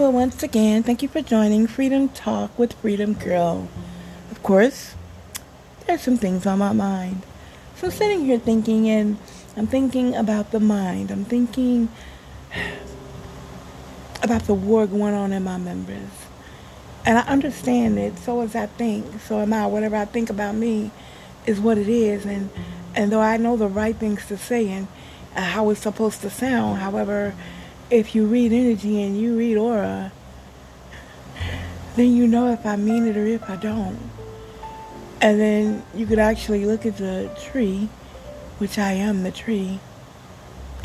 Well, once again, thank you for joining Freedom Talk with Freedom Girl. Of course, there's some things on my mind. So I'm sitting here thinking, and I'm thinking about the mind. I'm thinking about the war going on in my members. And I understand it, so as I think, so am I. Whatever I think about me is what it is. And, and though I know the right things to say and how it's supposed to sound, however, if you read energy and you read aura, then you know if I mean it or if I don't. And then you could actually look at the tree, which I am the tree,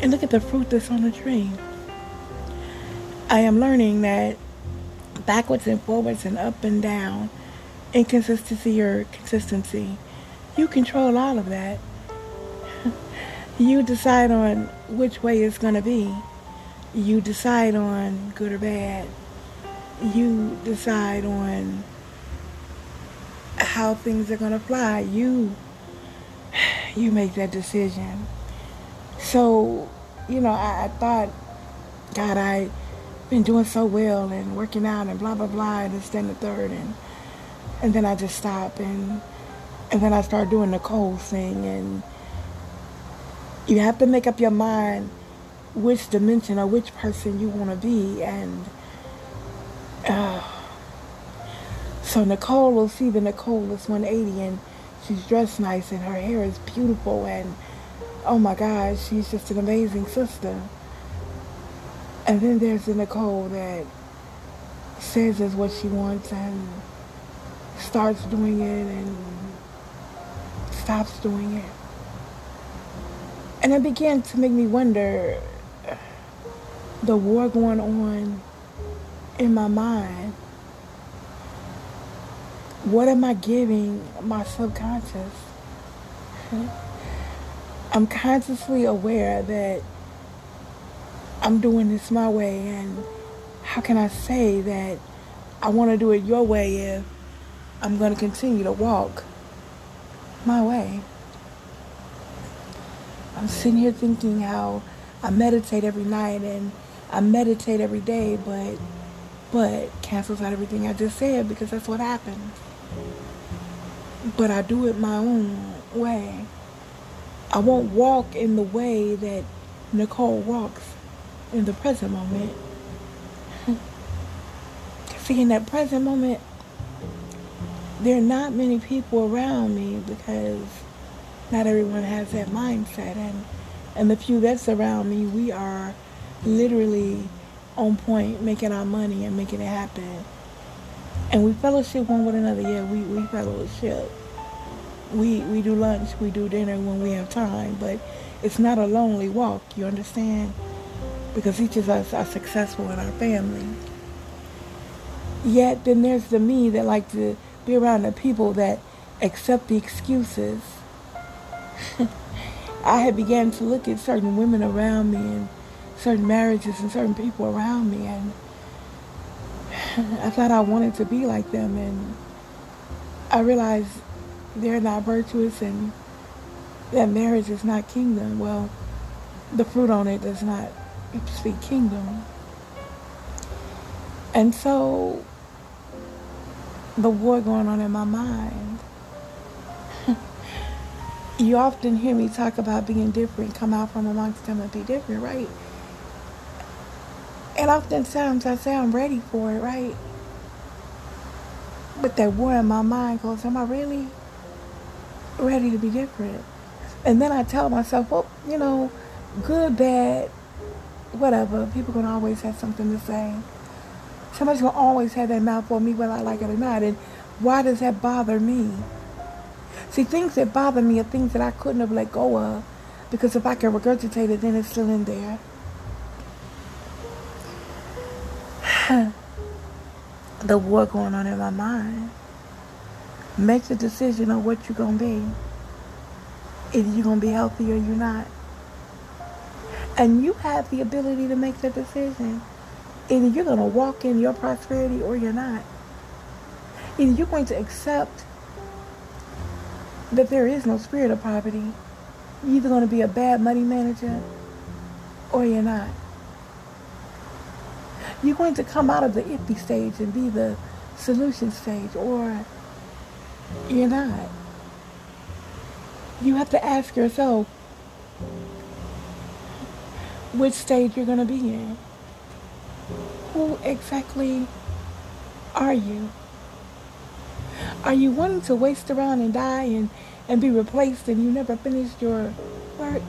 and look at the fruit that's on the tree. I am learning that backwards and forwards and up and down, inconsistency or consistency, you control all of that. you decide on which way it's going to be. You decide on good or bad. You decide on how things are going to fly. You you make that decision. So, you know, I, I thought, God, I been doing so well and working out and blah blah blah and this then the third and and then I just stop and and then I start doing the cold thing and you have to make up your mind which dimension or which person you want to be and uh, so Nicole will see the Nicole that's 180 and she's dressed nice and her hair is beautiful and oh my gosh she's just an amazing sister and then there's the Nicole that says is what she wants and starts doing it and stops doing it. And it began to make me wonder the war going on in my mind. What am I giving my subconscious? I'm consciously aware that I'm doing this my way, and how can I say that I want to do it your way if I'm going to continue to walk my way? I'm sitting here thinking how I meditate every night and I meditate every day, but but cancels out everything I just said because that's what happens. But I do it my own way. I won't walk in the way that Nicole walks in the present moment. See, in that present moment, there are not many people around me because not everyone has that mindset. And, and the few that's around me, we are literally on point, making our money and making it happen. And we fellowship one with another. Yeah, we, we fellowship. We, we do lunch, we do dinner when we have time, but it's not a lonely walk, you understand? because each of us are successful in our family. Yet then there's the me that like to be around the people that accept the excuses. I had began to look at certain women around me and certain marriages and certain people around me and I thought I wanted to be like them and I realized they're not virtuous and that marriage is not kingdom. Well, the fruit on it does not speak kingdom. And so the war going on in my mind. you often hear me talk about being different, come out from amongst them and be different, right? And oftentimes I say I'm ready for it, right? But that war in my mind goes, Am I really ready to be different? And then I tell myself, Well, you know, good, bad, whatever. People gonna always have something to say. Somebody's gonna always have that mouth on me whether I like it or not. And why does that bother me? See, things that bother me are things that I couldn't have let go of. Because if I can regurgitate it, then it's still in there. the war going on in my mind. Make the decision on what you're going to be. Either you're going to be healthy or you're not. And you have the ability to make that decision. Either you're going to walk in your prosperity or you're not. Either you're going to accept that there is no spirit of poverty. You're either going to be a bad money manager or you're not. You're going to come out of the iffy stage and be the solution stage, or you're not. You have to ask yourself which stage you're going to be in. Who exactly are you? Are you wanting to waste around and die and, and be replaced and you never finished your work?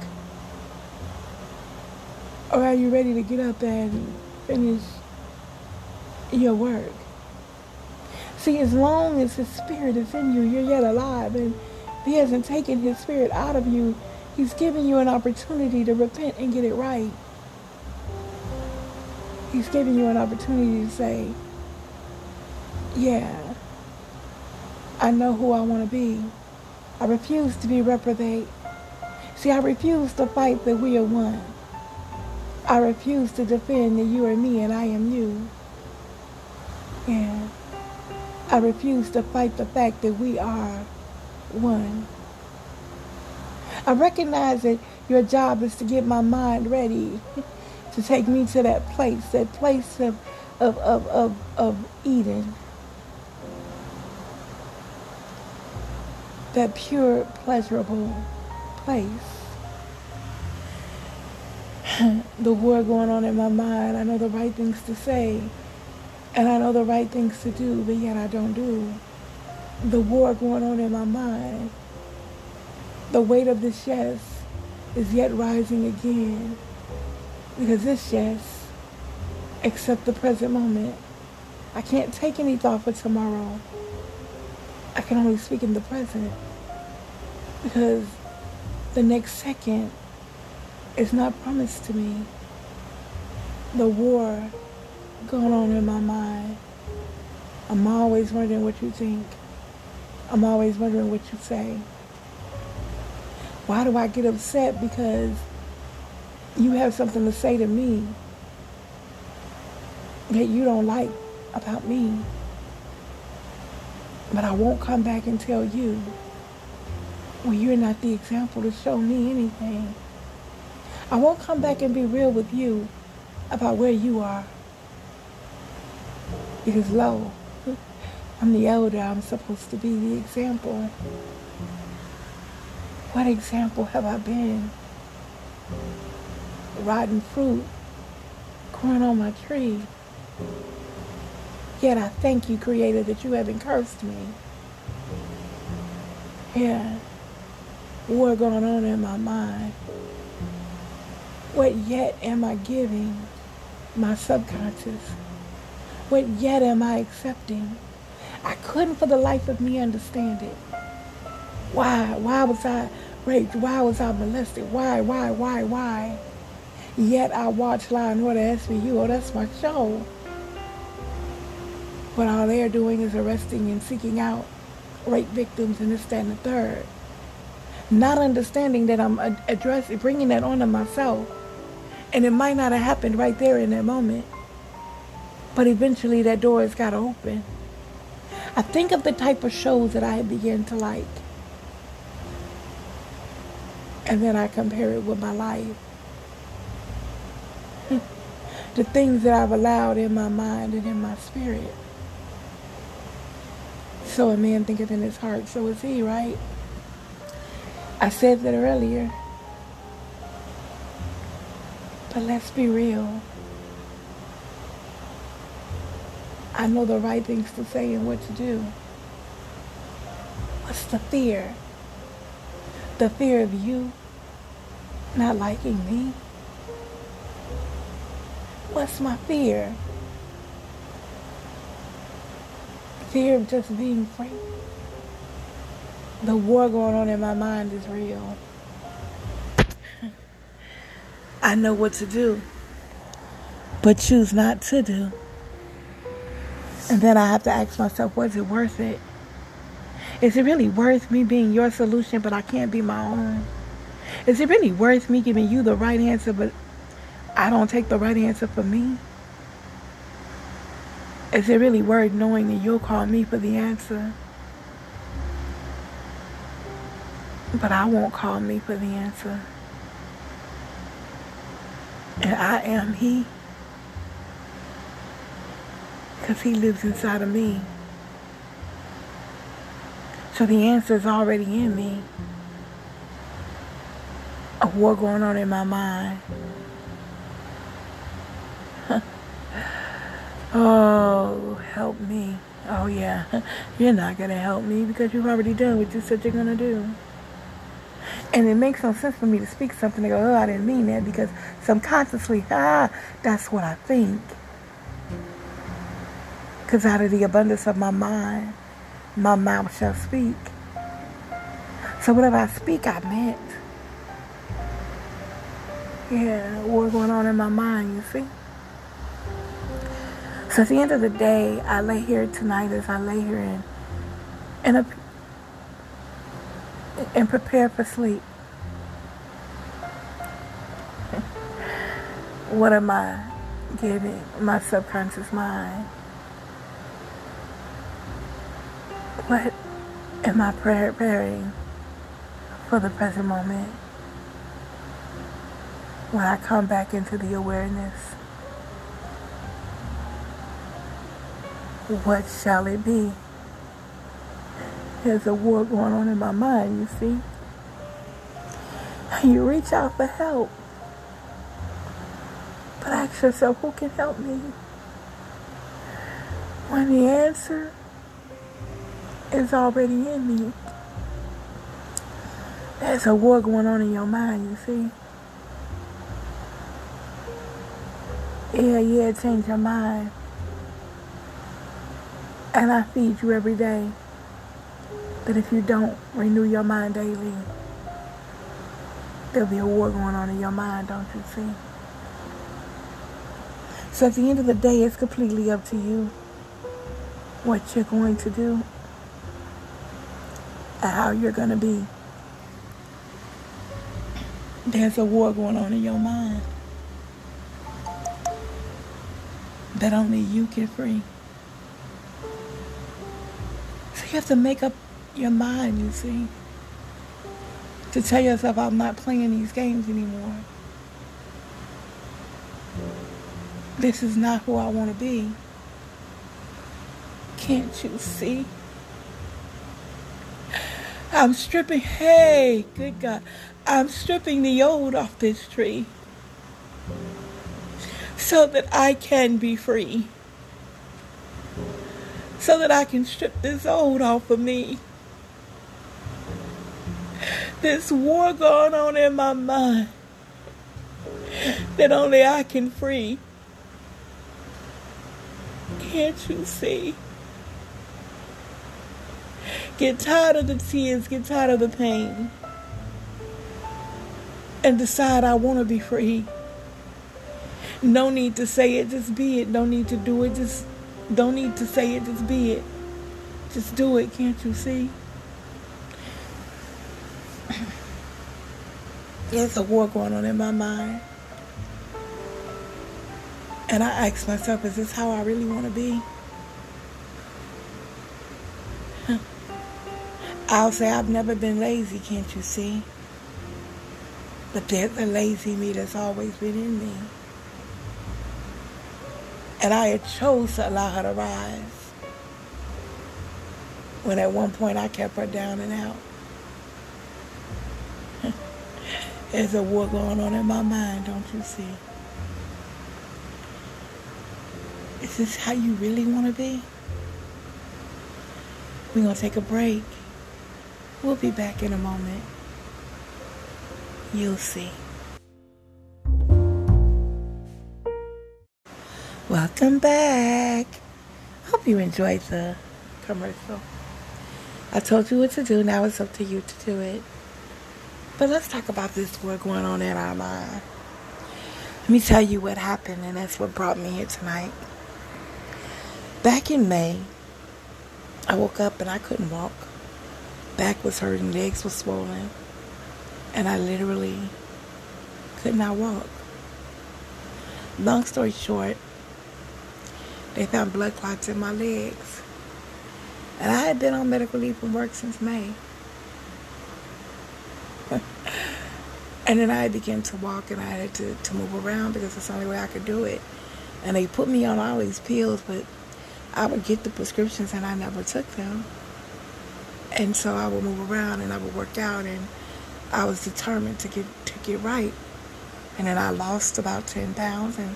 Or are you ready to get up and finish your work? See, as long as His Spirit is in you, you're yet alive. And He hasn't taken His Spirit out of you, He's giving you an opportunity to repent and get it right. He's giving you an opportunity to say, yeah, I know who I want to be. I refuse to be reprobate. See, I refuse to fight that we are one. I refuse to defend that you are me and I am you. And I refuse to fight the fact that we are one. I recognize that your job is to get my mind ready to take me to that place, that place of, of, of, of, of Eden. That pure, pleasurable place. the war going on in my mind. I know the right things to say. And I know the right things to do, but yet I don't do. The war going on in my mind. The weight of this yes is yet rising again. Because this yes, except the present moment. I can't take any thought for tomorrow. I can only speak in the present. Because the next second is not promised to me. The war going on in my mind. I'm always wondering what you think. I'm always wondering what you say. Why do I get upset? Because you have something to say to me that you don't like about me. But I won't come back and tell you well, you're not the example to show me anything. I won't come back and be real with you about where you are. Because, lo, I'm the elder. I'm supposed to be the example. What example have I been? rotten fruit growing on my tree. Yet I thank you, Creator, that you haven't cursed me. Yeah. War going on in my mind. What yet am I giving my subconscious? What yet am I accepting? I couldn't for the life of me understand it. Why? Why was I raped? Why was I molested? Why? Why? Why? Why? Yet I watch Law and Order SVU. Oh, that's my show. But all they're doing is arresting and seeking out rape victims and this, that, and the third. Not understanding that I'm addressing, bringing that onto myself. And it might not have happened right there in that moment. But eventually that door has got to open. I think of the type of shows that I begin to like. And then I compare it with my life the things that I've allowed in my mind and in my spirit. So a man thinketh in his heart, so is he, right? I said that earlier. But let's be real. I know the right things to say and what to do. What's the fear? The fear of you not liking me? What's my fear? Fear of just being free. The war going on in my mind is real. I know what to do, but choose not to do. And then I have to ask myself, was it worth it? Is it really worth me being your solution, but I can't be my own? Is it really worth me giving you the right answer, but I don't take the right answer for me? Is it really worth knowing that you'll call me for the answer? But I won't call me for the answer. And I am He. Because He lives inside of me. So the answer is already in me. A war going on in my mind. oh, help me. Oh, yeah. You're not going to help me because you've already done what you said you're going to do. And it makes no sense for me to speak something and go, oh, I didn't mean that because subconsciously, ah, that's what I think. Because out of the abundance of my mind, my mouth shall speak. So whatever I speak, I meant. Yeah, what's going on in my mind, you see? So at the end of the day, I lay here tonight as I lay here and and, a, and prepare for sleep. what am I giving my subconscious mind? What am I preparing for the present moment? When I come back into the awareness, what shall it be? There's a war going on in my mind, you see. You reach out for help. But ask yourself, who can help me? When the answer is already in me. There's a war going on in your mind, you see. Yeah, yeah, change your mind. And I feed you every day. But if you don't renew your mind daily, there'll be a war going on in your mind, don't you see? So at the end of the day, it's completely up to you what you're going to do and how you're going to be. There's a war going on in your mind that only you can free. So you have to make up your mind, you see, to tell yourself, I'm not playing these games anymore. This is not who I want to be. Can't you see? I'm stripping, hey, good God, I'm stripping the old off this tree so that I can be free. So that I can strip this old off of me. This war going on in my mind that only I can free. Can't you see? Get tired of the tears, get tired of the pain, and decide I want to be free. No need to say it, just be it. Don't need to do it, just don't need to say it, just be it. Just do it, can't you see? There's a war going on in my mind. And I ask myself, is this how I really want to be? I'll say I've never been lazy, can't you see? But there's a lazy me that's always been in me. And I had chose to allow her to rise. When at one point I kept her down and out. There's a war going on in my mind, don't you see? Is this how you really want to be? We're going to take a break. We'll be back in a moment. You'll see. Welcome back. Hope you enjoyed the commercial. I told you what to do, now it's up to you to do it. But let's talk about this war going on in our mind. Let me tell you what happened, and that's what brought me here tonight. Back in May, I woke up and I couldn't walk back was hurting, legs were swollen, and I literally could not walk. Long story short, they found blood clots in my legs. And I had been on medical leave from work since May. And then I began to walk and I had to, to move around because that's the only way I could do it. And they put me on all these pills, but I would get the prescriptions and I never took them. And so I would move around and I would work out and I was determined to get to get right. And then I lost about 10 pounds and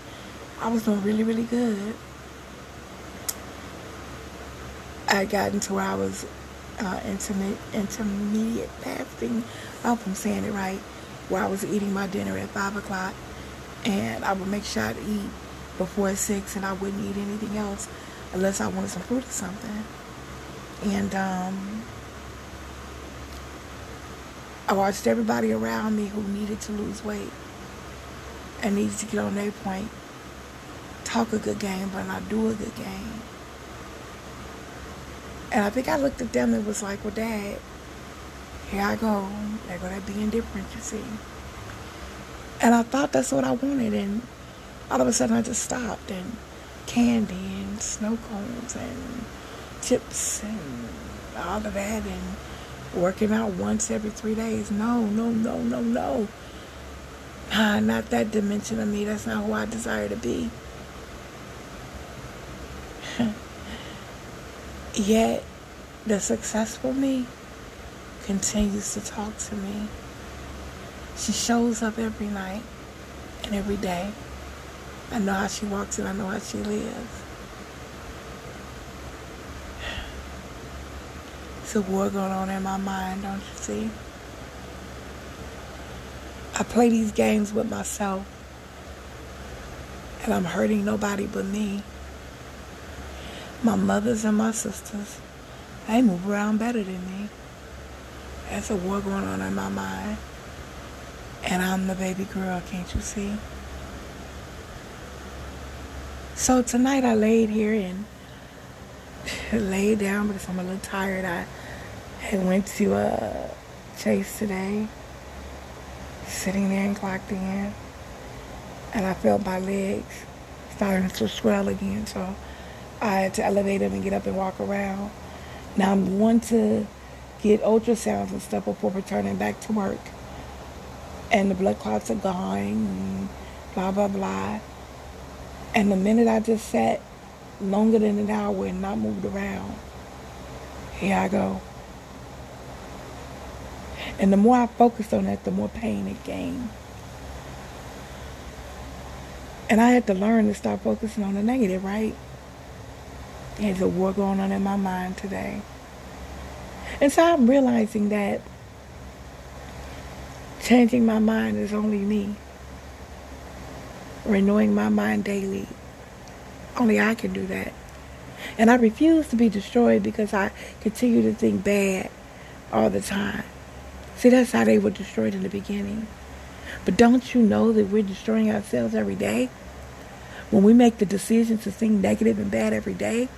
I was doing really, really good. I had gotten to where I was uh, intermediate, intermediate fasting. I hope I'm saying it right. Where I was eating my dinner at 5 o'clock and I would make sure I'd eat before 6 and I wouldn't eat anything else unless I wanted some fruit or something. And um, I watched everybody around me who needed to lose weight and needed to get on their point, talk a good game, but not do a good game. And I think I looked at them and was like, well, Dad, here I go. They're going to be indifferent, you see. And I thought that's what I wanted. And all of a sudden I just stopped. And candy and snow cones and chips and all of that. And working out once every three days. No, no, no, no, no. Nah, not that dimension of me. That's not who I desire to be. Yet, the successful me continues to talk to me. She shows up every night and every day. I know how she walks and I know how she lives. It's a war going on in my mind, don't you see? I play these games with myself, and I'm hurting nobody but me my mothers and my sisters, they move around better than me. There's a war going on in my mind. And I'm the baby girl, can't you see? So tonight I laid here and laid down because I'm a little tired. I had went to uh, Chase today, sitting there and clocked in. And I felt my legs starting to swell again. So I had to elevate them and get up and walk around. Now I'm going to get ultrasounds and stuff before returning back to work. And the blood clots are gone, blah, blah, blah. And the minute I just sat longer than an hour and not moved around, here I go. And the more I focused on that, the more pain it came. And I had to learn to stop focusing on the negative, right? There's a war going on in my mind today. And so I'm realizing that changing my mind is only me. Renewing my mind daily. Only I can do that. And I refuse to be destroyed because I continue to think bad all the time. See, that's how they were destroyed in the beginning. But don't you know that we're destroying ourselves every day? When we make the decision to think negative and bad every day,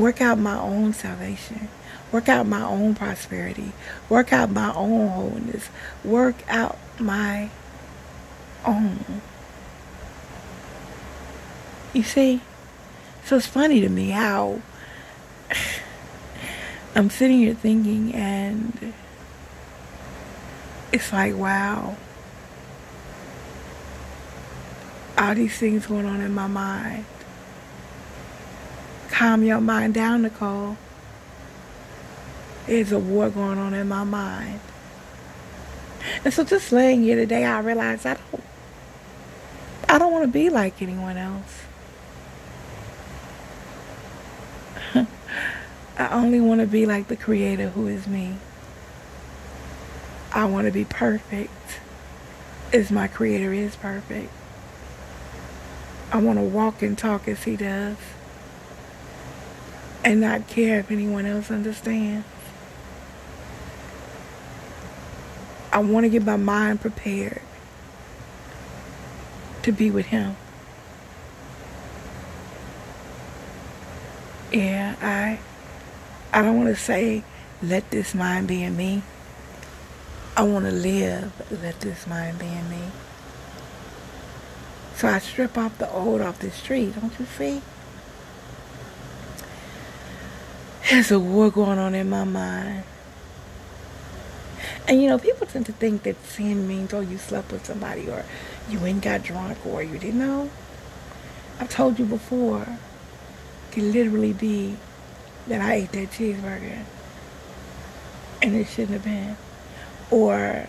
work out my own salvation, work out my own prosperity, work out my own wholeness, work out my own. You see? So it's funny to me how I'm sitting here thinking, and it's like, wow, all these things going on in my mind calm your mind down, Nicole. There's a war going on in my mind. And so just laying here today, I realized I don't, I don't want to be like anyone else. I only want to be like the Creator who is me. I want to be perfect as my Creator is perfect. I want to walk and talk as He does and not care if anyone else understands. I want to get my mind prepared to be with him. Yeah, I I don't want to say let this mind be in me. I want to live let this mind be in me. So I strip off the old off the street, don't you see? There's a war going on in my mind. And you know, people tend to think that sin means, oh, you slept with somebody or you went got drunk or you didn't know. I've told you before, it could literally be that I ate that cheeseburger and it shouldn't have been. Or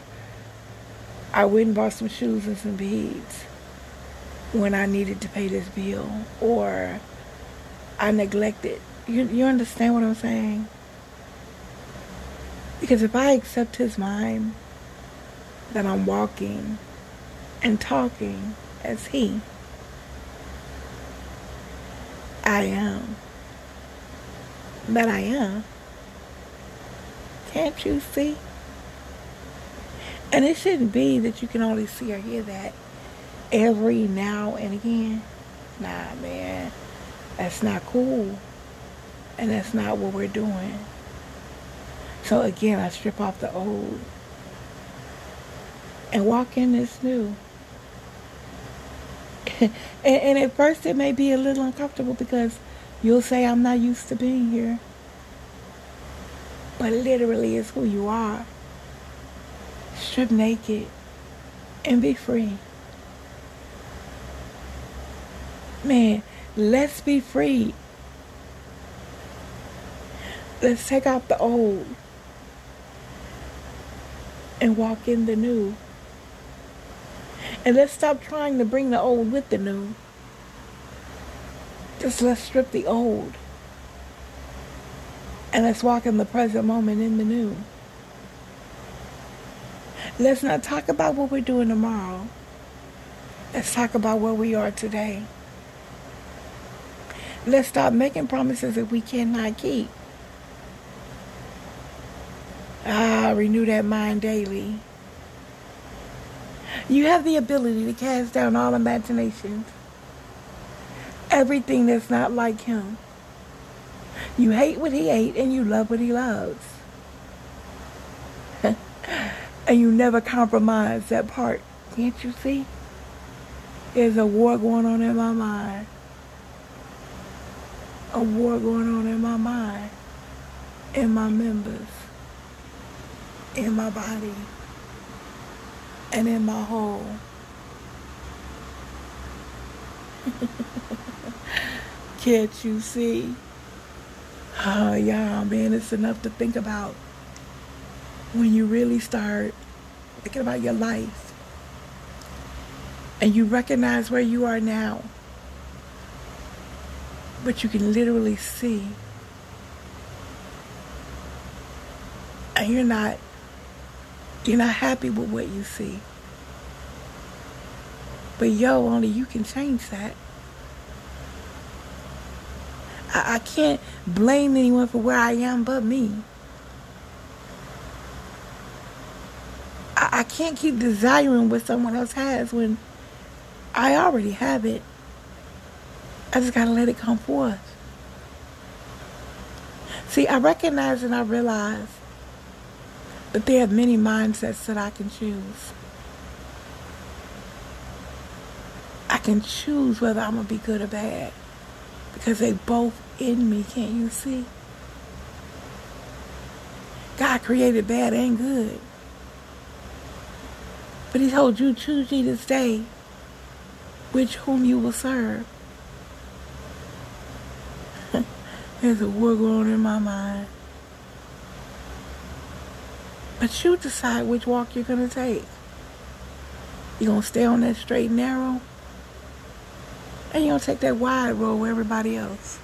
I went and bought some shoes and some beads when I needed to pay this bill. Or I neglected. You, you understand what I'm saying? Because if I accept his mind that I'm walking and talking as he, I am. That I am. Can't you see? And it shouldn't be that you can only see or hear that every now and again. Nah, man. That's not cool. And that's not what we're doing. So again, I strip off the old and walk in this new. and, and at first it may be a little uncomfortable because you'll say, I'm not used to being here. But literally, it's who you are. Strip naked and be free. Man, let's be free. Let's take out the old and walk in the new. And let's stop trying to bring the old with the new. Just let's strip the old. And let's walk in the present moment in the new. Let's not talk about what we're doing tomorrow. Let's talk about where we are today. Let's stop making promises that we cannot keep. Ah, renew that mind daily. You have the ability to cast down all imaginations, everything that's not like Him. You hate what He ate and you love what He loves. and you never compromise that part. Can't you see? There's a war going on in my mind. A war going on in my mind, in my members, in my body and in my whole. Can't you see? Oh, y'all, man, it's enough to think about when you really start thinking about your life and you recognize where you are now. But you can literally see. And you're not you're not happy with what you see. But yo, only you can change that. I, I can't blame anyone for where I am but me. I, I can't keep desiring what someone else has when I already have it. I just gotta let it come forth. See, I recognize and I realize but there are many mindsets that I can choose. I can choose whether I'm going to be good or bad because they both in me, can't you see? God created bad and good. But he told you, choose ye this day which whom you will serve. There's a war going on in my mind. But you decide which walk you're going to take. You're going to stay on that straight and narrow? And you're going to take that wide road with everybody else?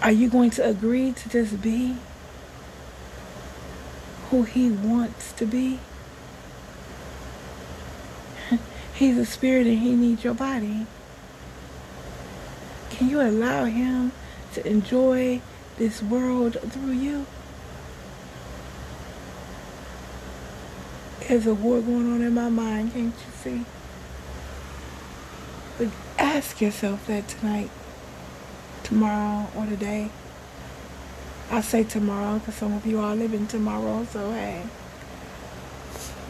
Are you going to agree to just be who he wants to be? He's a spirit and he needs your body. Can you allow him to enjoy this world through you? There's a war going on in my mind, can't you see? But ask yourself that tonight, tomorrow, or today. I say tomorrow because some of you are living tomorrow, so hey.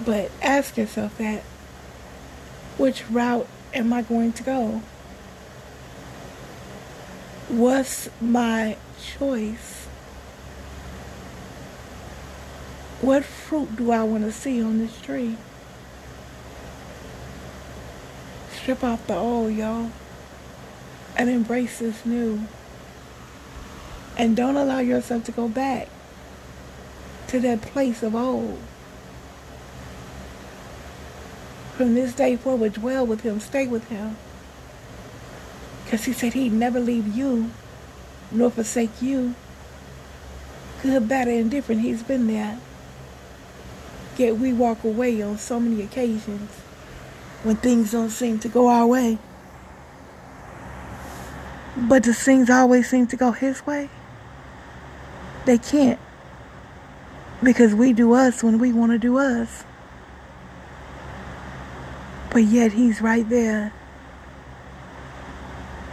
But ask yourself that. Which route am I going to go? What's my choice? What fruit do I want to see on this tree? Strip off the old, y'all. and embrace this new. And don't allow yourself to go back to that place of old. From this day forward, dwell with him, stay with him. Because he said he'd never leave you nor forsake you. Good, bad, or indifferent, he's been there. Yet we walk away on so many occasions when things don't seem to go our way. But does things always seem to go his way? They can't. Because we do us when we want to do us. But yet he's right there.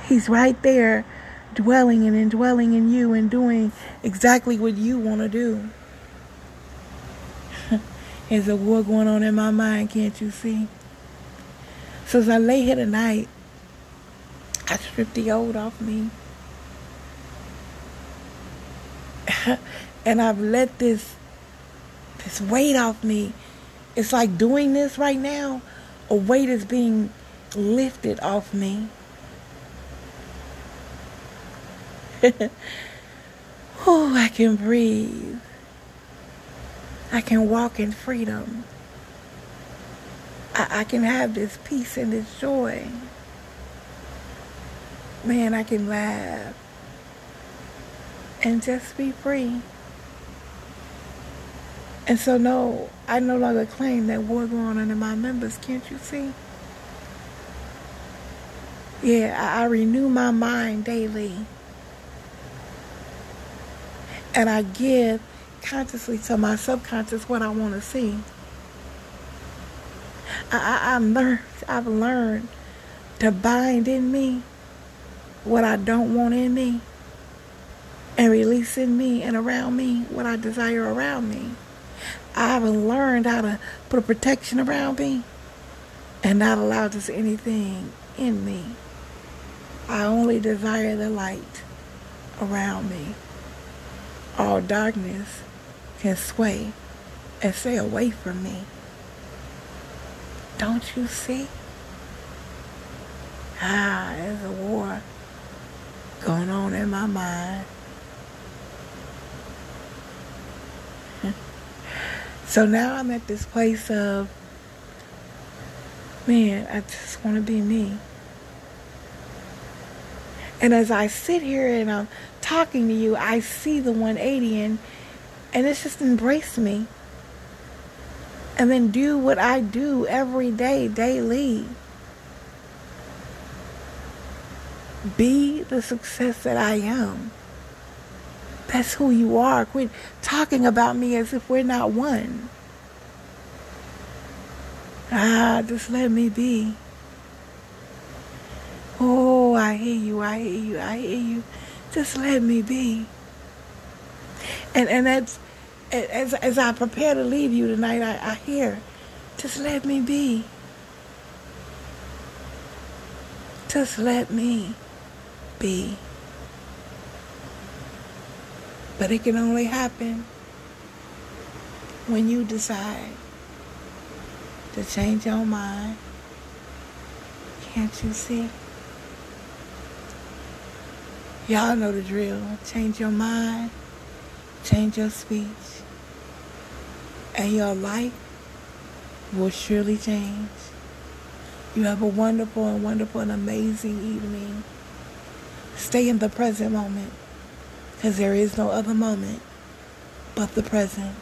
He's right there dwelling and indwelling in you and doing exactly what you want to do. There's a war going on in my mind, can't you see? So as I lay here tonight, I stripped the old off me. and I've let this this weight off me. It's like doing this right now. A weight is being lifted off me. oh, I can breathe. I can walk in freedom. I, I can have this peace and this joy. Man, I can laugh and just be free. And so, no, I no longer claim that war going on in my members. Can't you see? Yeah, I, I renew my mind daily. And I give consciously to my subconscious what I want to see. I, I, I've learned, I've learned to bind in me what I don't want in me and release in me and around me what I desire around me. I haven't learned how to put a protection around me and not allow just anything in me. I only desire the light around me. All darkness can sway and stay away from me. Don't you see? Ah, there's a war going on in my mind. so now I'm at this place of, man, I just want to be me. And as I sit here and I'm talking to you, I see the 180 and and it's just embrace me. And then do what I do every day, daily. Be the success that I am. That's who you are. Quit talking about me as if we're not one. Ah, just let me be. Oh, I hear you, I hear you, I hear you. Just let me be. And and that's as as I prepare to leave you tonight, I, I hear, just let me be. Just let me be. But it can only happen when you decide to change your mind. Can't you see? Y'all know the drill. Change your mind change your speech, and your life will surely change. You have a wonderful and wonderful and amazing evening. Stay in the present moment because there is no other moment but the present.